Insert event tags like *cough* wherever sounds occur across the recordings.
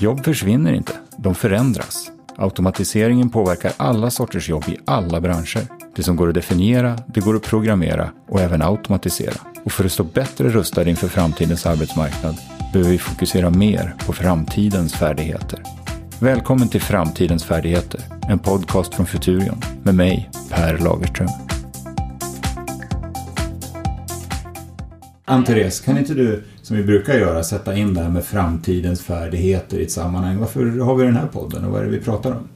Jobb försvinner inte, de förändras. Automatiseringen påverkar alla sorters jobb i alla branscher. Det som går att definiera, det går att programmera och även automatisera. Och för att stå bättre rustade inför framtidens arbetsmarknad behöver vi fokusera mer på framtidens färdigheter. Välkommen till Framtidens färdigheter, en podcast från Futurion med mig, Per Lagerström. Ann-Therese, kan inte du, som vi brukar göra, sätta in det här med framtidens färdigheter i ett sammanhang? Varför har vi den här podden och vad är det vi pratar om?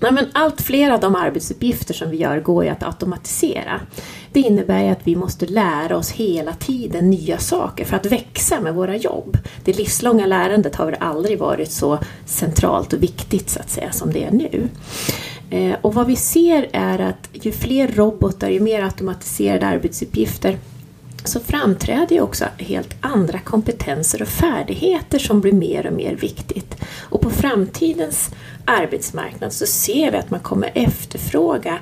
Nej, men allt fler av de arbetsuppgifter som vi gör går ju att automatisera. Det innebär att vi måste lära oss hela tiden nya saker för att växa med våra jobb. Det livslånga lärandet har väl aldrig varit så centralt och viktigt så att säga som det är nu. Eh, och vad vi ser är att ju fler robotar, ju mer automatiserade arbetsuppgifter så framträder ju också helt andra kompetenser och färdigheter som blir mer och mer viktigt. Och på framtidens arbetsmarknad så ser vi att man kommer efterfråga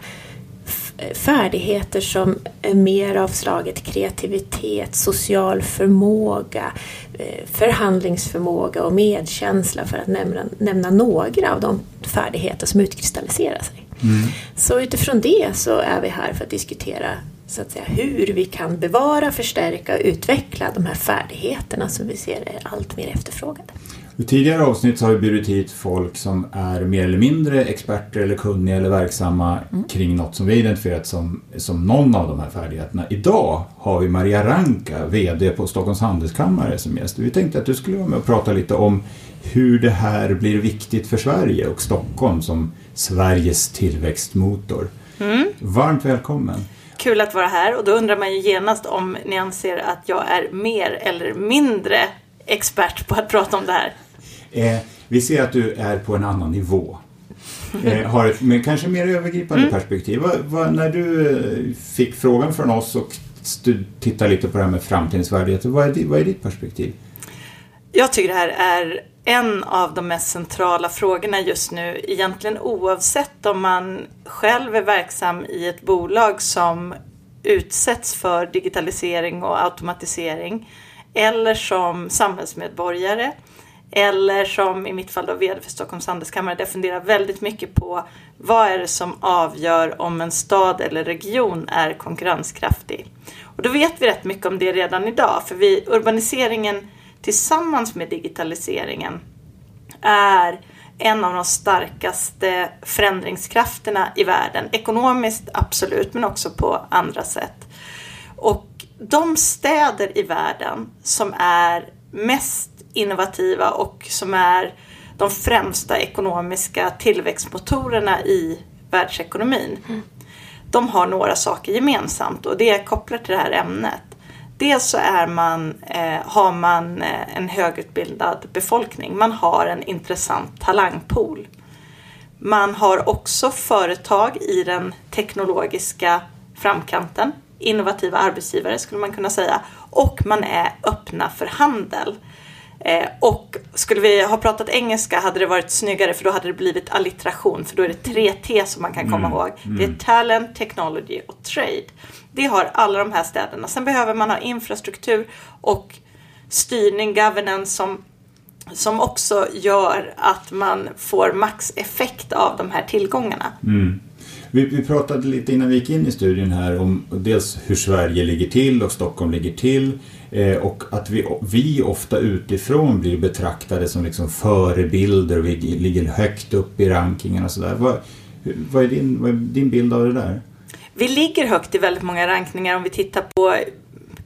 färdigheter som är mer av slaget kreativitet, social förmåga, eh, förhandlingsförmåga och medkänsla för att nämna, nämna några av de färdigheter som utkristalliserar sig. Mm. Så utifrån det så är vi här för att diskutera så att säga, hur vi kan bevara, förstärka och utveckla de här färdigheterna som vi ser är allt mer efterfrågade. I tidigare avsnitt så har vi bjudit hit folk som är mer eller mindre experter eller kunniga eller verksamma mm. kring något som vi identifierat som, som någon av de här färdigheterna. Idag har vi Maria Ranka, VD på Stockholms Handelskammare som gäst. Vi tänkte att du skulle vara med och prata lite om hur det här blir viktigt för Sverige och Stockholm som Sveriges tillväxtmotor. Mm. Varmt välkommen! Kul att vara här och då undrar man ju genast om ni anser att jag är mer eller mindre expert på att prata om det här. Eh, vi ser att du är på en annan nivå. Eh, *laughs* har ett men kanske mer övergripande mm. perspektiv. Vad, vad, när du eh, fick frågan från oss och tittar lite på det här med framtidens värdigheter, vad är, vad är ditt perspektiv? Jag tycker det här är en av de mest centrala frågorna just nu, egentligen oavsett om man själv är verksam i ett bolag som utsätts för digitalisering och automatisering eller som samhällsmedborgare eller som i mitt fall då vd för Stockholms handelskammare där jag funderar väldigt mycket på vad är det som avgör om en stad eller region är konkurrenskraftig. Och då vet vi rätt mycket om det redan idag för vi, urbaniseringen tillsammans med digitaliseringen är en av de starkaste förändringskrafterna i världen. Ekonomiskt absolut, men också på andra sätt. Och de städer i världen som är mest innovativa och som är de främsta ekonomiska tillväxtmotorerna i världsekonomin. Mm. De har några saker gemensamt och det är kopplat till det här ämnet. Dels så är man, eh, har man eh, en högutbildad befolkning. Man har en intressant talangpool. Man har också företag i den teknologiska framkanten. Innovativa arbetsgivare skulle man kunna säga. Och man är öppna för handel. Eh, och skulle vi ha pratat engelska hade det varit snyggare för då hade det blivit allitteration för då är det tre T som man kan komma mm. ihåg. Det är mm. talent, technology och trade. Det har alla de här städerna. Sen behöver man ha infrastruktur och styrning, governance som, som också gör att man får maxeffekt av de här tillgångarna. Mm. Vi, vi, pratade lite innan vi gick in i studien här om dels hur Sverige ligger till och Stockholm ligger till. Eh, och att vi, vi ofta utifrån blir betraktade som liksom förebilder och vi ligger högt upp i rankingen och sådär. Vad, vad, är din, vad är din bild av det där? Vi ligger högt i väldigt många rankningar om vi tittar på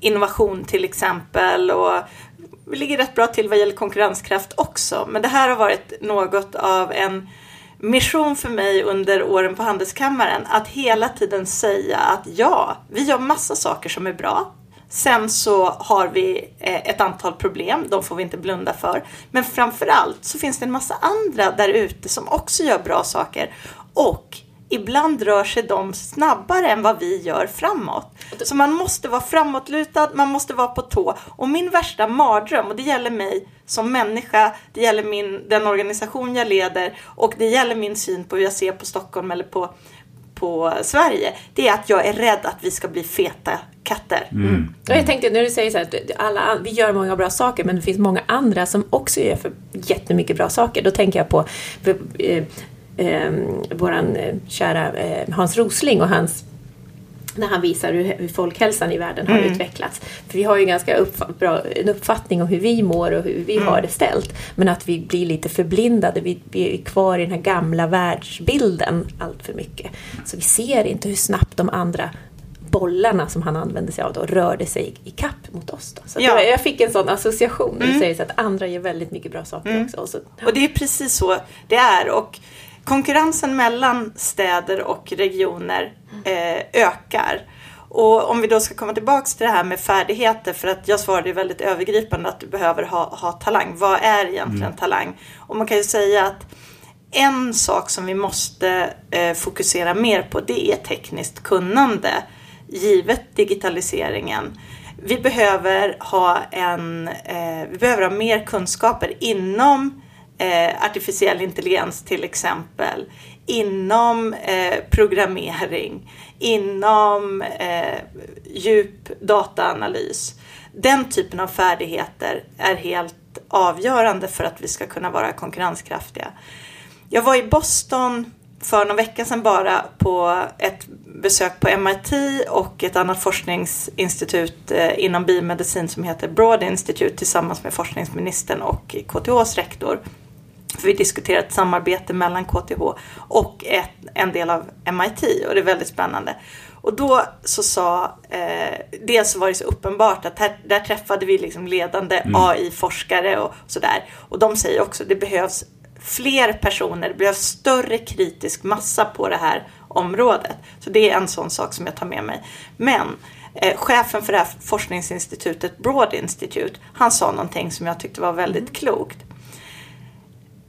innovation till exempel och vi ligger rätt bra till vad gäller konkurrenskraft också. Men det här har varit något av en mission för mig under åren på Handelskammaren att hela tiden säga att ja, vi gör massa saker som är bra. Sen så har vi eh, ett antal problem, de får vi inte blunda för. Men framförallt så finns det en massa andra där ute som också gör bra saker. Och ibland rör sig de snabbare än vad vi gör framåt. Så man måste vara framåtlutad, man måste vara på tå. Och min värsta mardröm, och det gäller mig som människa, det gäller min, den organisation jag leder och det gäller min syn på hur jag ser på Stockholm eller på, på Sverige. Det är att jag är rädd att vi ska bli feta katter. Mm. Och jag tänkte när du säger så här, att alla, vi gör många bra saker men det finns många andra som också gör för jättemycket bra saker. Då tänker jag på för, eh, eh, våran eh, kära eh, Hans Rosling och hans när han visar hur, hur folkhälsan i världen har Mm. utvecklats. För vi har ju ganska uppf- bra, en uppfattning om hur vi mår och hur vi Mm. har det ställt. Men att vi blir lite förblindade. Vi, vi är kvar i den här gamla världsbilden allt för mycket. Så vi ser inte hur snabbt de andra bollarna som han använde sig av då rörde sig i kapp mot oss. Då. Så Ja. var- jag fick en sån association när du Mm. säger så att andra gör väldigt mycket bra saker också. Och så, Och det är precis så det är. Och konkurrensen mellan städer och regioner eh, ökar. Och om vi då ska komma tillbaks till det här med färdigheter, för att jag svarade ju väldigt övergripande att du behöver ha, ha talang. Vad är egentligen talang? Och man kan ju säga att en sak som vi måste eh, fokusera mer på det är tekniskt kunnande givet digitaliseringen. Vi behöver ha, en, eh, vi behöver ha mer kunskaper inom eh, artificiell intelligens till exempel, inom eh, programmering, inom eh, djup dataanalys. Den typen av färdigheter är helt avgörande för att vi ska kunna vara konkurrenskraftiga. Jag var i Boston för någon vecka sedan bara på ett besök på MIT och ett annat forskningsinstitut eh, inom biomedicin som heter Broad Institute tillsammans med forskningsministern och KTHs rektor. För vi diskuterar ett samarbete mellan KTH och ett, en del av MIT och det är väldigt spännande. Och då så sa, eh, dels var det så uppenbart att här, där träffade vi liksom ledande AI-forskare och sådär. Och de säger också att det behövs fler personer, det behövs större kritisk massa på det här området. Så det är en sån sak som jag tar med mig. Men eh, chefen för det här forskningsinstitutet, Broad Institute, han sa någonting som jag tyckte var väldigt klokt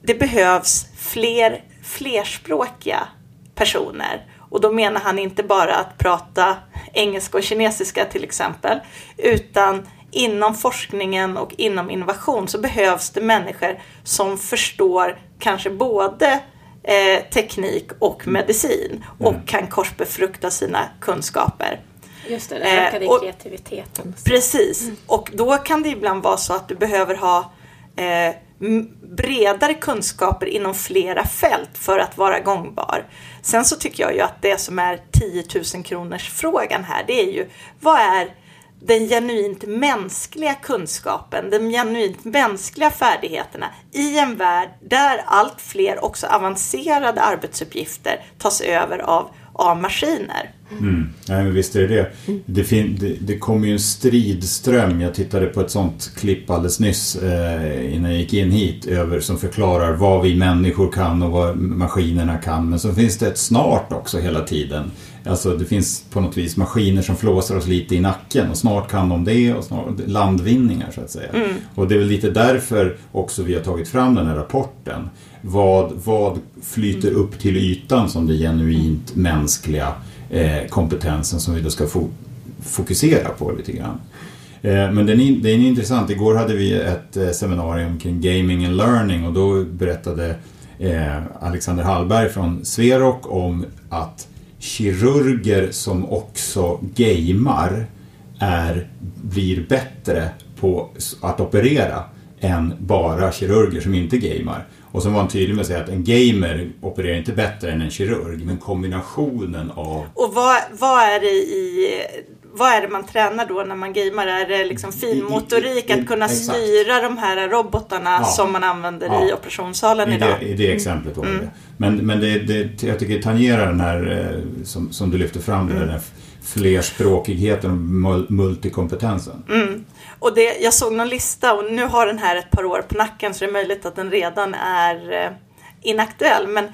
det behövs fler flerspråkiga personer. Och då menar han inte bara att prata engelska och kinesiska till exempel, utan inom forskningen och inom innovation så behövs det människor som förstår kanske både eh, teknik och medicin och kan korsbefrukta sina kunskaper. just det, det Eh, ökade och- kreativiteten. Precis, och då kan det ibland vara så att du behöver ha eh, bredare kunskaper inom flera fält för att vara gångbar. Sen så tycker jag ju att det som är 10 000 kronors frågan här, det är ju vad är den genuint mänskliga kunskapen, de genuint mänskliga färdigheterna i en värld där allt fler också avancerade arbetsuppgifter tas över av, av maskiner. Mm. Nej, men visst är det det. Det, fin- det. det kommer ju en stridström. Jag tittade på ett sånt klipp alldeles nyss eh, innan jag gick in hit över som förklarar vad vi människor kan och vad maskinerna kan. Men så finns det ett snart också hela tiden. Alltså det finns på något vis maskiner som flåsar oss lite i nacken och snart kan de det och snart landvinningar så att säga. Och det är väl lite därför också vi har tagit fram den här rapporten. Vad, vad flyter upp till ytan som det genuint mänskliga eh, kompetensen som vi då ska fo- fokusera på lite grann. Eh, men den är, den är intressant. Igår hade vi ett eh, seminarium kring gaming and learning och då berättade eh, Alexander Hallberg från Sverok om att kirurger som också gamar är, blir bättre på att operera än bara kirurger som inte gamar. Och så var han tydlig med att säga att en gamer opererar inte bättre än en kirurg, men kombinationen av Och vad, vad är det i vad är det man tränar då när man gamer? Är det liksom finmotorik, att kunna exakt. styra de här robotarna Ja. som man använder Ja. i operationssalen I idag? det, I det exemplet var Mm. det. Men, men det, det, jag tycker det tangerar den här eh, som, som du lyfter fram, Mm. den här flerspråkigheten och mul- multikompetensen. Mm. Och det, jag såg någon lista och nu har den här ett par år på nacken så det är möjligt att den redan är eh, inaktuell. Men eh,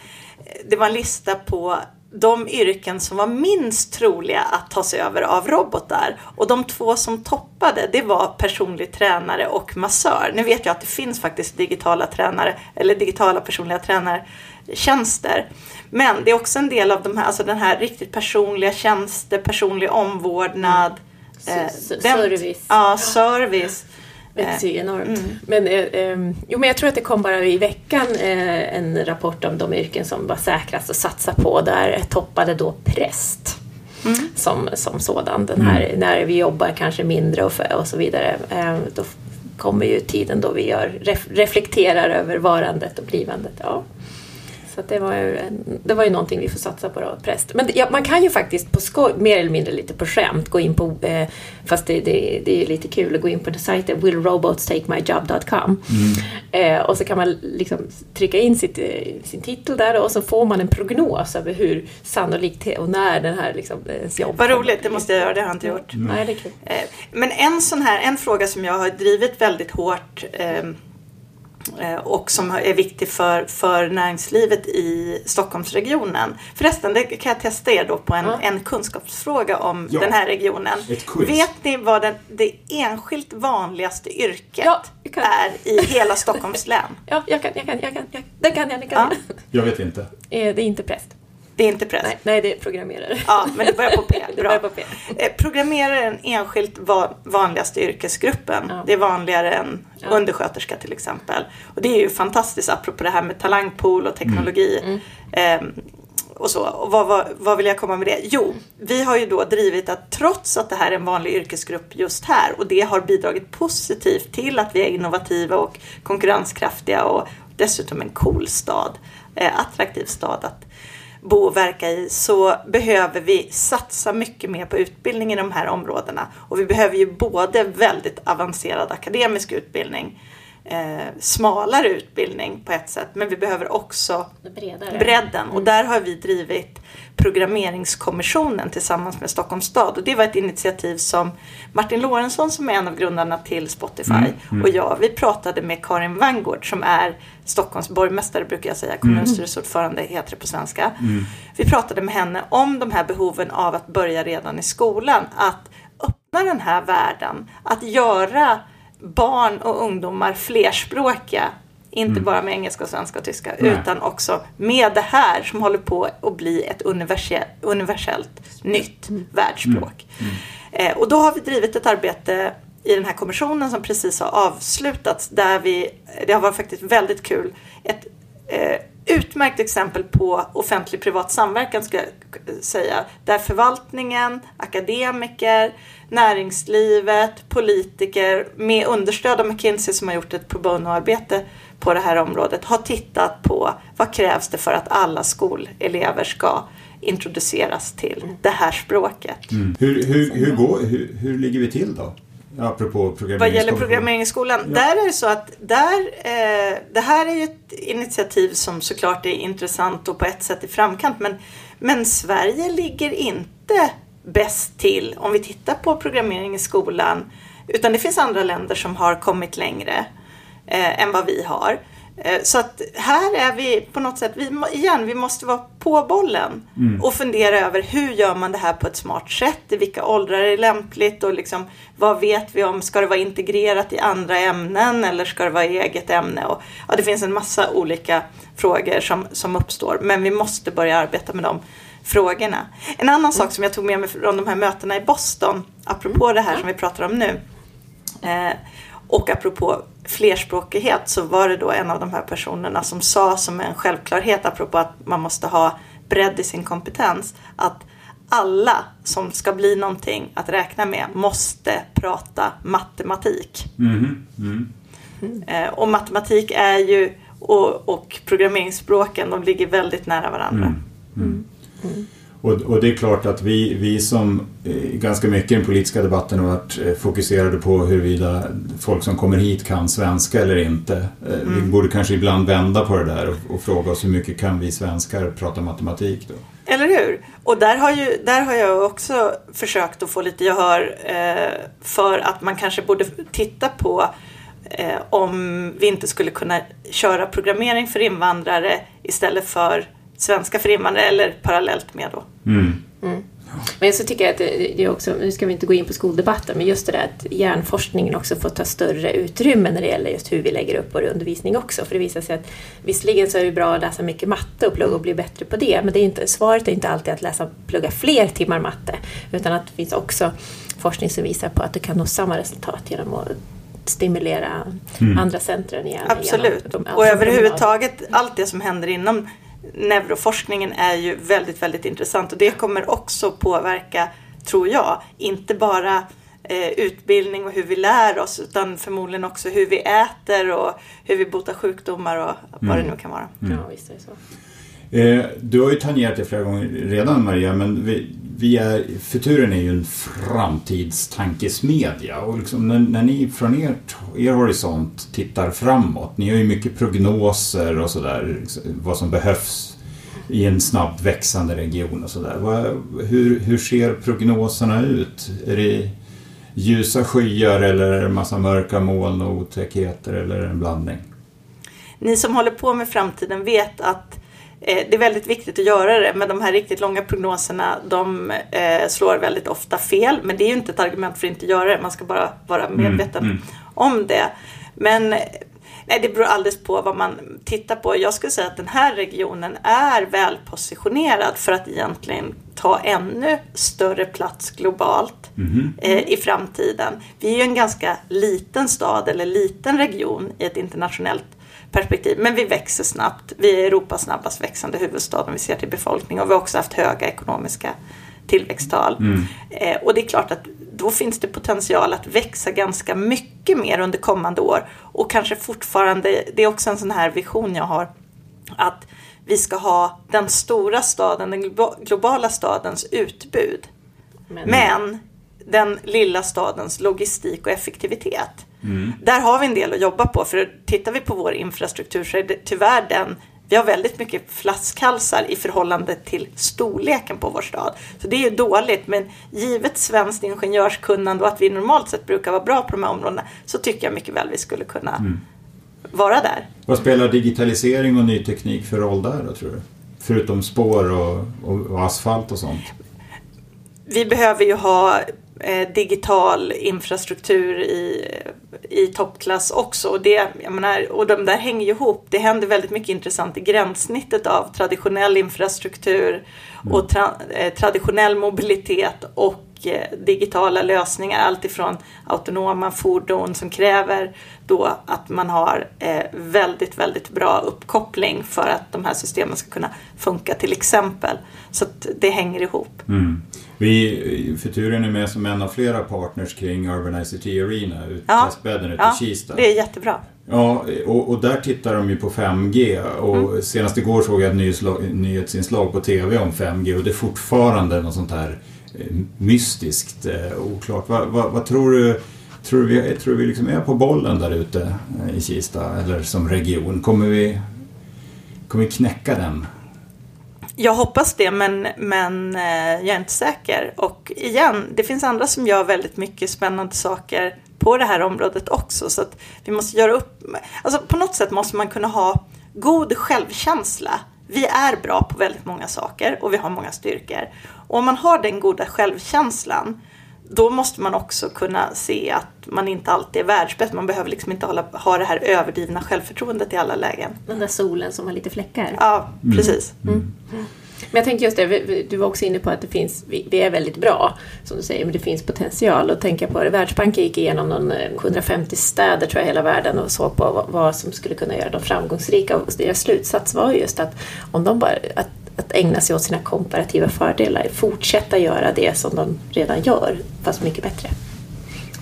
det var en lista på de yrken som var minst troliga att tas över av robotar. Och de två som toppade det var personlig tränare och massör. Nu vet jag att det finns faktiskt digitala tränare eller digitala personliga tränartjänster. Men det är också en del av de här, alltså den här riktigt personliga tjänster, personlig omvårdnad. Eh, den- service. Ja, service. Växer ju enormt. Mm. Men, eh, eh, jo, men jag tror att det kom bara i veckan eh, en rapport om de yrken som var säkrast att satsa på. Där toppade då präst mm. som, som sådan. Den här, mm. När vi jobbar kanske mindre och, för, och så vidare. Eh, då kommer ju tiden då vi gör, ref, reflekterar över varandet och blivandet. Ja. Så det, var ju, det var ju någonting vi får satsa på då, präst. Men ja, man kan ju faktiskt på skoj, mer eller mindre lite på skämt, gå in på, eh, fast det, det, det, är lite kul att gå in på sajten willrobotstakemyjob.com mm. eh, och så kan man liksom trycka in sitt, eh, sin titel där och så får man en prognos över hur sannolikt och när den här liksom, ens jobb Vad roligt, det måste jag göra, det har jag inte gjort. Mm. Nej, det är kul. Eh, men en sån här, en fråga som jag har drivit väldigt hårt eh, Eh, och som är viktig för, för näringslivet i Stockholmsregionen. Förresten, det kan jag testa er då på en, ja. en kunskapsfråga om ja. den här regionen. Vet ni vad den, det enskilt vanligaste yrket ja, är i hela Stockholms län? *laughs* Ja, jag kan, jag kan, jag kan, jag, det kan jag, det kan jag. Jag vet inte. Eh, det är inte präst. Det är inte präst? Nej, nej, det är programmerare. Ja, men det börjar på P. *laughs* det börjar på P. Eh, programmerare är den enskilt vanligaste yrkesgruppen. Ja. Det är vanligare än ja. undersköterska till exempel. Och det är ju fantastiskt apropå det här med talangpool och teknologi. Mm. Mm. och så. Och vad, vad, vad, vill jag komma med det? Jo, vi har ju då drivit att trots att det här är en vanlig yrkesgrupp just här och det har bidragit positivt till att vi är innovativa och konkurrenskraftiga och dessutom en cool stad, eh, attraktiv stad att bo och verka i så behöver vi satsa mycket mer på utbildning i de här områdena. Och vi behöver ju både väldigt avancerad akademisk utbildning, eh, smalare utbildning på ett sätt, men vi behöver också Bredare. bredden. Mm. Och där har vi drivit programmeringskommissionen tillsammans med Stockholms stad. Och det var ett initiativ som Martin Lorentzon som är en av grundarna till Spotify mm. Mm. och jag, vi pratade med Karin Vangård som är Stockholms borgmästare brukar jag säga, kommunstyrelseordförande heter det på svenska. Mm. Vi pratade med henne om de här behoven av att börja redan i skolan, att öppna den här världen, att göra barn och ungdomar flerspråkiga inte mm. bara med engelska, svenska och tyska Nej. utan också med det här som håller på att bli ett universellt, universellt nytt mm. världsspråk. Mm. mm. Eh, och då har vi drivit ett arbete i den här kommissionen som precis har avslutats där vi, det har varit faktiskt väldigt kul, ett eh, utmärkt exempel på offentlig-privat samverkan ska jag säga. Där förvaltningen, akademiker, näringslivet, politiker med understöd av McKinsey som har gjort ett pro bono-arbete på det här området har tittat på vad krävs det för att alla skolelever ska introduceras till det här språket. Mm. Hur, hur, hur, går, hur, hur ligger vi till då? Apropå Vad gäller programmeringsskolan. Ja. Där är det så att där, eh, det här är ju ett initiativ som såklart är intressant och på ett sätt i framkant. Men, men Sverige ligger inte bäst till om vi tittar på programmering i skolan. Utan det finns andra länder som har kommit längre eh, än vad vi har. Eh, så att här är vi på något sätt, vi, igen, vi måste vara på bollen mm. och fundera över hur gör man det här på ett smart sätt? I vilka åldrar är det lämpligt? Och liksom, vad vet vi om, ska det vara integrerat i andra ämnen eller ska det vara eget ämne? Och, ja, det finns en massa olika frågor som, som uppstår, men vi måste börja arbeta med de frågorna. En annan mm. sak som jag tog med mig från de här mötena i Boston, apropå mm. det här som vi pratar om nu, eh, och apropå flerspråkighet så var det då en av de här personerna som sa som en självklarhet apropå att man måste ha bredd i sin kompetens att alla som ska bli någonting att räkna med måste prata matematik. Mm. Mm. Och matematik är ju och, och programmeringsspråken de ligger väldigt nära varandra. Mm. mm. Och, och, det är klart att vi, vi som eh, ganska mycket i den politiska debatten har varit eh, fokuserade på huruvida folk som kommer hit kan svenska eller inte. Eh, mm. Vi borde kanske ibland vända på det där och, och, fråga oss hur mycket kan vi svenskar prata matematik då? Eller hur? Och där har, ju, där har jag också försökt att få lite gehör eh, för att man kanske borde titta på eh, om vi inte skulle kunna köra programmering för invandrare istället för svenska för invandrare eller parallellt med då. Mm. Mm. Men så tycker jag att det är också, nu ska vi inte gå in på skoldebatten, men just det där att hjärnforskningen också får ta större utrymme när det gäller just hur vi lägger upp vår undervisning också. För det visar sig att visserligen så är det bra att läsa mycket matte och plugga och bli bättre på det, men det är inte, svaret är inte alltid att läsa plugga fler timmar matte, utan att det finns också forskning som visar på att du kan nå samma resultat genom att stimulera mm. andra centren igen. Absolut. De, och överhuvudtaget allt det som händer inom neuroforskningen är ju väldigt, väldigt intressant och det kommer också påverka, tror jag, inte bara eh, utbildning och hur vi lär oss utan förmodligen också hur vi äter och hur vi botar sjukdomar och vad mm. det nu kan vara. Mm. Ja, visst är det så. Eh, du har ju tangerat det flera gånger redan Maria, men vi, vi är, Futuren är ju en framtidstankesmedja och liksom när, när ni från er, er horisont tittar framåt, ni har ju mycket prognoser och sådär, vad som behövs i en snabbt växande region och sådär. Hur, hur ser prognoserna ut? Är det ljusa skyar eller är det en massa mörka moln och otäckheter eller en blandning? Ni som håller på med framtiden vet att Eh, det är väldigt viktigt att göra det, men de här riktigt långa prognoserna de eh, slår väldigt ofta fel. Men det är ju inte ett argument för att inte göra det, man ska bara vara mm, medveten mm, mm. om det. Men nej, det beror alldeles på vad man tittar på. Jag skulle säga att den här regionen är välpositionerad för att egentligen ta ännu större plats globalt mm. eh, i framtiden. Vi är ju en ganska liten stad eller liten region i ett internationellt perspektiv. Men vi växer snabbt. Vi är Europas snabbast växande huvudstad om vi ser till befolkning och vi har också haft höga ekonomiska tillväxttal. Mm. Eh, och det är klart att då finns det potential att växa ganska mycket mer under kommande år. Och kanske fortfarande, det är också en sån här vision jag har, att vi ska ha den stora staden, den globala stadens utbud. Men, Men den lilla stadens logistik och effektivitet. Mm. Där har vi en del att jobba på. För tittar vi på vår infrastruktur så är det tyvärr den vi har väldigt mycket flaskhalsar i förhållande till storleken på vår stad. Så det är ju dåligt, men givet svenskt ingenjörskunnande och att vi normalt sett brukar vara bra på de här områdena så tycker jag mycket väl vi skulle kunna mm. vara där. Vad spelar digitalisering och ny teknik för roll där då tror du? Förutom spår och, och, och asfalt och sånt? Vi behöver ju ha eh, digital infrastruktur i, i toppklass också. Och, det, jag menar, och de där hänger ju ihop. Det händer väldigt mycket intressant i gränssnittet av traditionell infrastruktur och tra, eh, traditionell mobilitet och eh, digitala lösningar. Alltifrån autonoma fordon som kräver då att man har eh, väldigt, väldigt bra uppkoppling för att de här systemen ska kunna funka till exempel. Så det hänger ihop. Mm. Vi, Futuren är med som en av flera partners kring Urban ICT Arena, ja. testbädden ute ja, i Kista. det är jättebra. Ja, och, och, där tittar de ju på 5G och mm. senast igår såg jag ett nyhetsinslag på TV om 5G och det är fortfarande något sånt här eh, mystiskt eh, oklart. Vad, vad, vad tror du Tror du vi, tror vi liksom är på bollen där ute eh, i Kista eller som region? Kommer vi, kommer vi knäcka den? Jag hoppas det men, men eh, jag är inte säker. Och igen, det finns andra som gör väldigt mycket spännande saker på det här området också. Så att vi måste göra upp. Alltså på något sätt måste man kunna ha god självkänsla. Vi är bra på väldigt många saker och vi har många styrkor. Och om man har den goda självkänslan då måste man också kunna se att man inte alltid är världsbäst. Man behöver liksom inte hålla, ha det här överdrivna självförtroendet i alla lägen. Den där solen som har lite fläckar. Ja, precis. Mm. Mm. Men jag tänkte just det, du var också inne på att det finns, vi är väldigt bra, som du säger, men det finns potential. att tänka på det. Världsbanken gick igenom någon 750 eh, städer tror jag hela världen och såg på vad, som skulle kunna göra dem framgångsrika. Och deras slutsats var just att om de bara, att att ägna sig åt sina komparativa fördelar. Fortsätta göra det som de redan gör, fast mycket bättre.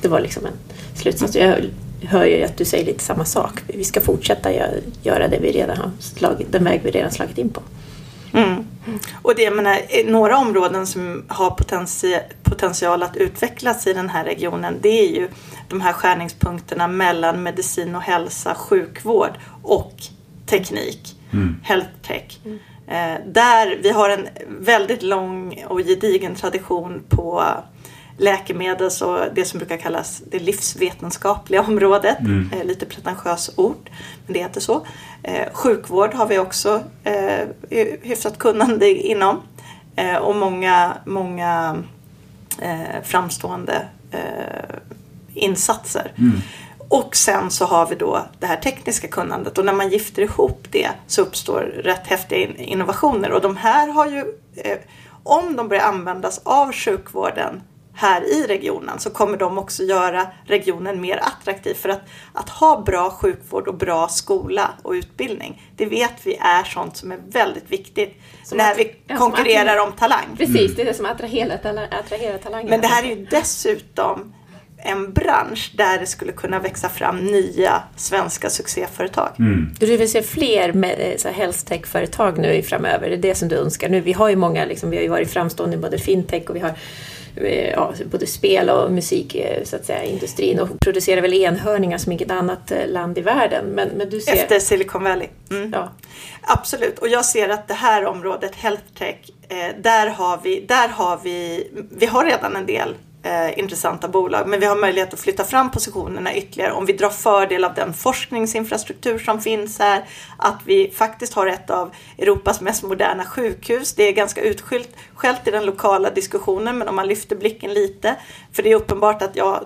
Det var liksom en slutsats. Jag hör ju att du säger lite samma sak. Vi ska fortsätta göra det vi redan har slagit, den väg vi redan slagit in på. Mm. Och det menar, några områden som har potential att utvecklas i den här regionen det är ju de här skärningspunkterna mellan medicin och hälsa, sjukvård och teknik. Mm. Health tech. Mm. Eh, där vi har en väldigt lång och gedigen tradition på läkemedels och det som brukar kallas det livsvetenskapliga området. Mm. Eh, lite pretentiös ord, men det heter så. Eh, sjukvård har vi också eh, hyfsat kunnande inom. Och många, många framstående insatser. Mm. Och sen så har vi då det här tekniska kunnandet och när man gifter ihop det så uppstår rätt häftiga innovationer och de här har ju, eh, om de börjar användas av sjukvården här i regionen så kommer de också göra regionen mer attraktiv. För att, att ha bra sjukvård och bra skola och utbildning, det vet vi är sånt som är väldigt viktigt som när vi ja, konkurrerar om talang. Precis, det är det som attraherar, attraherar talangen. Men det här är ju dessutom en bransch där det skulle kunna växa fram nya svenska succéföretag. Mm. Du vill se fler med, eh, så health tech-företag nu framöver? Det är det som du önskar nu? Vi har ju många, liksom, vi har ju varit framstående i både fintech och vi har eh, ja, både spel och musik eh, så att säga, industrin och producerar väl enhörningar som inget annat land i världen. Men, men du ser... Efter Silicon Valley. Mm. Ja. Absolut, och jag ser att det här området, health tech, där har vi, där har vi, vi har redan en del eh, intressanta bolag. Men vi har möjlighet att flytta fram positionerna ytterligare om vi drar fördel av den forskningsinfrastruktur som finns här. Att vi faktiskt har ett av Europas mest moderna sjukhus. Det är ganska utskällt i den lokala diskussionen men om man lyfter blicken lite. För det är uppenbart att ja,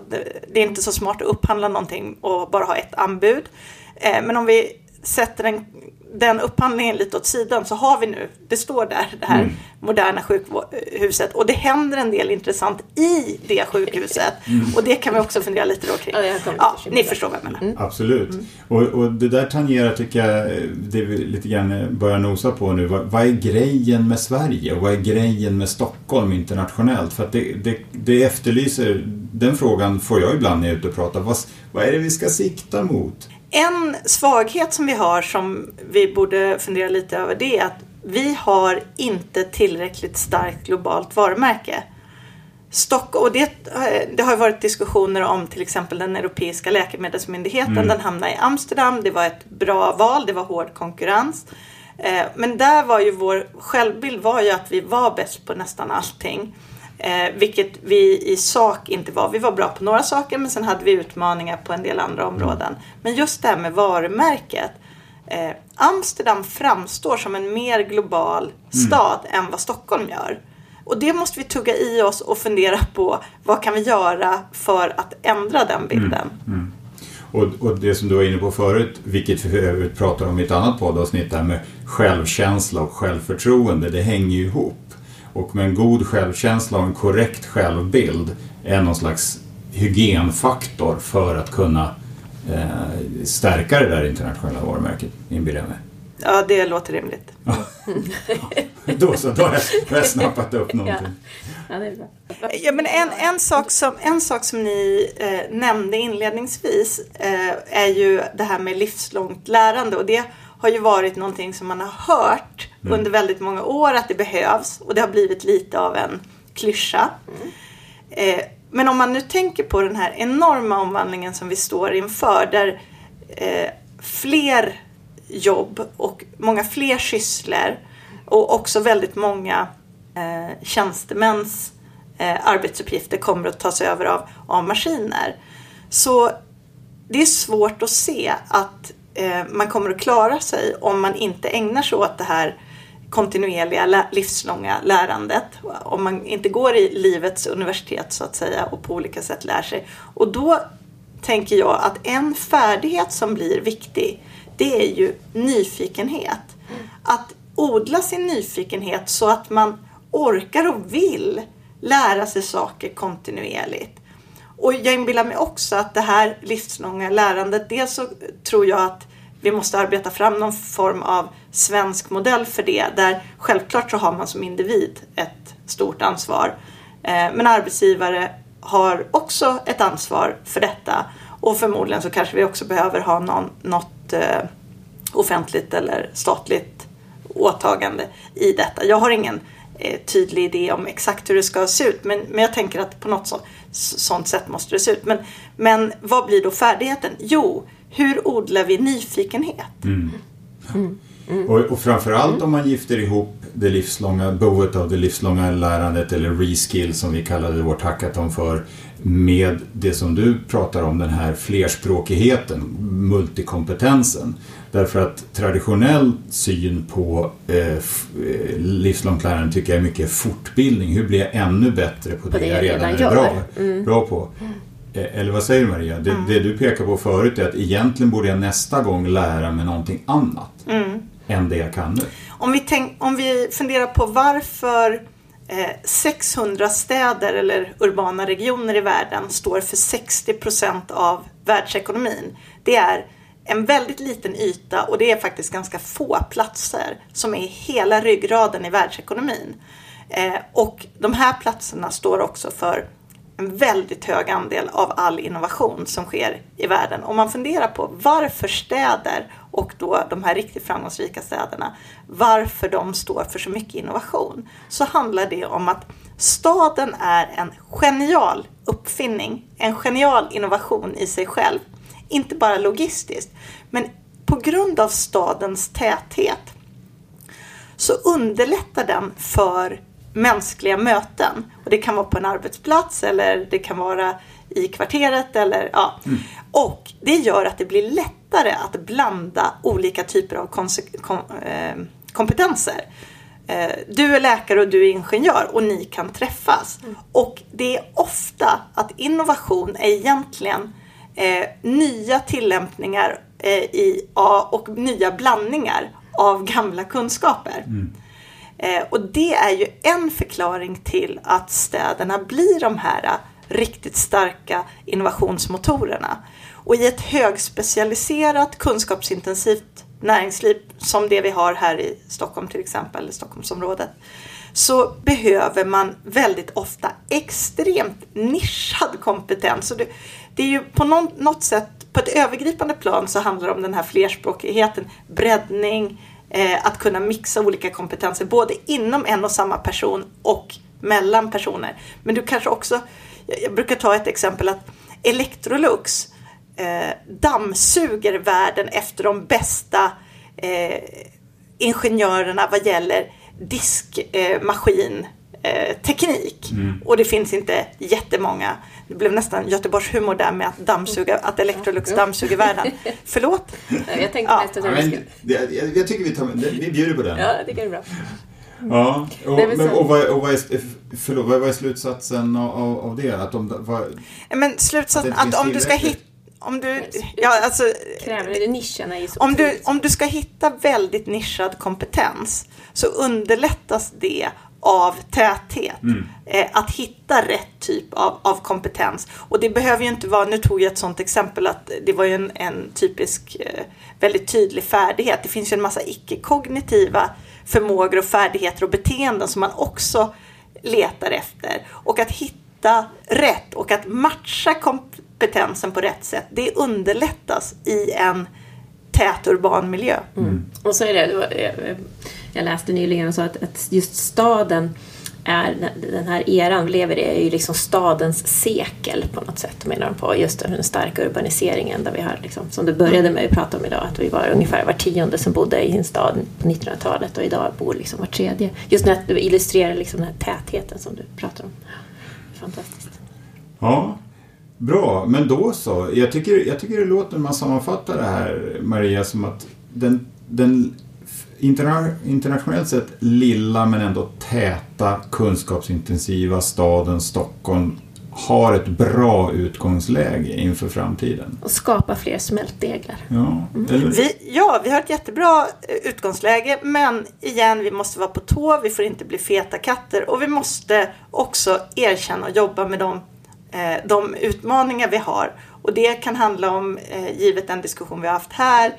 det är inte så smart att upphandla någonting och bara ha ett anbud. Eh, men om vi sätter den den upphandlingen lite åt sidan så har vi nu, det står där, det här mm. moderna sjukhuset och det händer en del intressant i det sjukhuset. *laughs* Mm. Och det kan vi också fundera lite då kring. Ja, ja ni förstår vad jag menar. Mm. Absolut. Mm. Och, och, det där tangerar tycker jag, det vi lite grann börjar nosa på nu. Vad, vad, är grejen med Sverige och vad är grejen med Stockholm internationellt? För att det, det, det efterlyser, den frågan får jag ibland när jag är ute och pratar. Vad, vad är det vi ska sikta mot? En svaghet som vi har som vi borde fundera lite över det är att vi har inte tillräckligt starkt globalt varumärke. Stock, och det, det har varit diskussioner om till exempel den europeiska läkemedelsmyndigheten. Mm. Den hamnade i Amsterdam. Det var ett bra val. Det var hård konkurrens. Eh, men där var ju vår självbild var ju att vi var bäst på nästan allting. Eh, vilket vi i sak inte var. Vi var bra på några saker men sen hade vi utmaningar på en del andra områden. Men just det här med varumärket. Eh, Amsterdam framstår som en mer global mm. stad mm. än vad Stockholm gör. Och det måste vi tugga i oss och fundera på vad kan vi göra för att ändra den bilden. Mm. Mm. Och, och, det som du var inne på förut, vilket vi övrigt pratar om i ett annat poddavsnitt, det här med självkänsla och självförtroende, det hänger ju ihop. Och med en god självkänsla och en korrekt självbild är någon slags hygienfaktor för att kunna eh, stärka det där internationella varumärket, inbillar jag mig. Ja, det låter rimligt. *laughs* då så, då har jag, då har jag snappat upp någonting. Ja. Ja, det är bra. Ja, men en, en, sak som, en sak som ni eh, nämnde inledningsvis eh, är ju det här med livslångt lärande och det har ju varit någonting som man har hört mm. under väldigt många år att det behövs och det har blivit lite av en klyscha. Mm. Eh, men om man nu tänker på den här enorma omvandlingen som vi står inför där eh, fler jobb och många fler sysslor och också väldigt många eh, tjänstemäns eh, arbetsuppgifter kommer att tas över av, av maskiner. Så det är svårt att se att Eh, man kommer att klara sig om man inte ägnar sig åt det här kontinuerliga livslånga lärandet. Om man inte går i livets universitet så att säga och på olika sätt lär sig. Och då tänker jag att en färdighet som blir viktig det är ju nyfikenhet. Att odla sin nyfikenhet så att man orkar och vill lära sig saker kontinuerligt. Och jag inbillar mig också att det här livslånga lärandet, dels så tror jag att vi måste arbeta fram någon form av svensk modell för det. Där självklart så har man som individ ett stort ansvar. Eh, men arbetsgivare har också ett ansvar för detta. Och förmodligen så kanske vi också behöver ha någon, något eh, offentligt eller statligt åtagande i detta. Jag har ingen eh, tydlig idé om exakt hur det ska se ut men, men jag tänker att på något så, sånt sätt måste det se ut. Men, men vad blir då färdigheten? Jo, hur odlar vi nyfikenhet? Mm. Mm. Mm. Och, och framförallt om man gifter ihop det livslånga behovet av det livslånga lärandet eller reskill som vi kallade vårt hackathon för med det som du pratar om, den här flerspråkigheten, multikompetensen. Därför att traditionell syn på eh, eh, livslångt lärande tycker jag är mycket fortbildning. Hur blir jag ännu bättre på, på det, det jag redan, redan är bra, mm. bra på? Eh, eller vad säger du Maria? Det, mm. det, du pekar på förut är att egentligen borde jag nästa gång lära mig någonting annat mm. än det jag kan nu. Om vi, tänk, om vi funderar på varför eh, 600 städer eller urbana regioner i världen står för 60 procent av världsekonomin. Det är en väldigt liten yta och det är faktiskt ganska få platser som är hela ryggraden i världsekonomin. Eh, och de här platserna står också för en väldigt hög andel av all innovation som sker i världen. Om man funderar på varför städer och då de här riktigt framgångsrika städerna, varför de står för så mycket innovation, så handlar det om att staden är en genial uppfinning, en genial innovation i sig själv. Inte bara logistiskt, men på grund av stadens täthet så underlättar den för mänskliga möten. Och det kan vara på en arbetsplats eller det kan vara i kvarteret. Eller, ja. Mm. Och det gör att det blir lättare att blanda olika typer av kom eh, kompetenser. Eh, du är läkare och du är ingenjör och ni kan träffas. Mm. Och det är ofta att innovation är egentligen eh, nya tillämpningar eh, i, och nya blandningar av gamla kunskaper. Mm. Eh, och det är ju en förklaring till att städerna blir de här eh, riktigt starka innovationsmotorerna. Och i ett högspecialiserat kunskapsintensivt näringsliv som det vi har här i Stockholm till exempel, eller Stockholmsområdet, så behöver man väldigt ofta extremt nischad kompetens. Så det, det är ju på något sätt, på ett övergripande plan så handlar det om den här flerspråkigheten, breddning, eh, att kunna mixa olika kompetenser både inom en och samma person och mellan personer. Men du kanske också, jag brukar ta ett exempel att Electrolux eh, dammsuger världen efter de bästa eh, ingenjörerna vad gäller diskmaskin eh, teknik. Mm. Och det finns inte jättemånga. Det blev nästan Göteborgs humor där med att dammsuga, att Electrolux dammsuger världen. *laughs* Förlåt? Jag tänkte ja. mest att jag, jag, jag tycker vi, tar, vi bjuder på den. Ja, det tycker jag är bra. Ja, och, men, och, vad, och vad, är, förlåt, vad är slutsatsen av, av det? Att om, vad, men slutsatsen att, att om du ska hitta om du, ja, alltså, Kräver nischerna är så om du, om du ska hitta väldigt nischad kompetens så underlättas det av täthet. Mm. Eh, att hitta rätt typ av, av kompetens. Och det behöver ju inte vara, nu tog jag ett sånt exempel att det var ju en, en typisk eh, väldigt tydlig färdighet. Det finns ju en massa icke-kognitiva förmågor och färdigheter och beteenden som man också letar efter. Och att hitta rätt och att matcha kompetensen på rätt sätt, det underlättas i en tät urban miljö. Mm. Och så är det, jag läste nyligen och sa att, att just staden är, den här eran vi lever i är ju liksom stadens sekel på något sätt menar de på. Just den starka urbaniseringen där vi har, liksom, som du började med att prata om idag, att vi var ungefär var tionde som bodde i en stad på 1900-talet och idag bor liksom var tredje. Just när du illustrerar liksom den här tätheten som du pratar om. Fantastiskt. Ja, bra. Men då så. Jag tycker, jag tycker det låter när man sammanfattar det här, Maria, som att den, den interna internationellt sett lilla men ändå täta kunskapsintensiva staden Stockholm har ett bra utgångsläge inför framtiden. Och skapa fler smältdeglar. Ja, mm. vi, ja, vi har ett jättebra eh, utgångsläge men igen, vi måste vara på tå, vi får inte bli feta katter och vi måste också erkänna och jobba med de, de utmaningar vi har. Och det kan handla om, eh, givet den diskussion vi har haft här,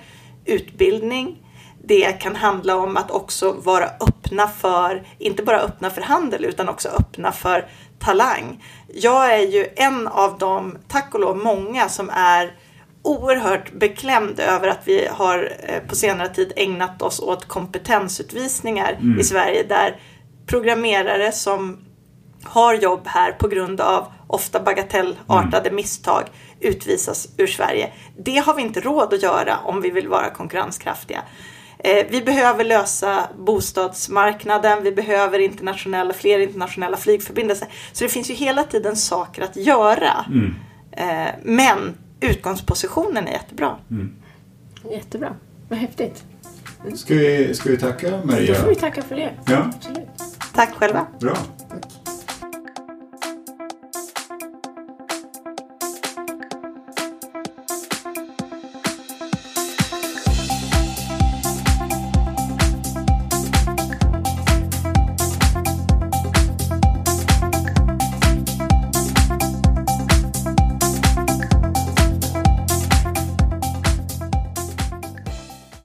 utbildning, det kan handla om att också vara öppna för, inte bara öppna för handel utan också öppna för talang. Jag är ju en av de, tack och lov många, som är oerhört beklämd över att vi har eh, på senare tid ägnat oss åt kompetensutvisningar mm. i Sverige där programmerare som har jobb här på grund av ofta bagatellartade mm. misstag utvisas ur Sverige. Det har vi inte råd att göra om vi vill vara konkurrenskraftiga. Eh, vi behöver lösa bostadsmarknaden, vi behöver internationella, fler internationella flygförbindelser. Så det finns ju hela tiden saker att göra. Mm. Eh, men utgångspositionen är jättebra. Mm. Jättebra, vad häftigt. Ska vi, ska vi tacka Maria? Då får vi tacka för det. Ja. Tack själva. Bra.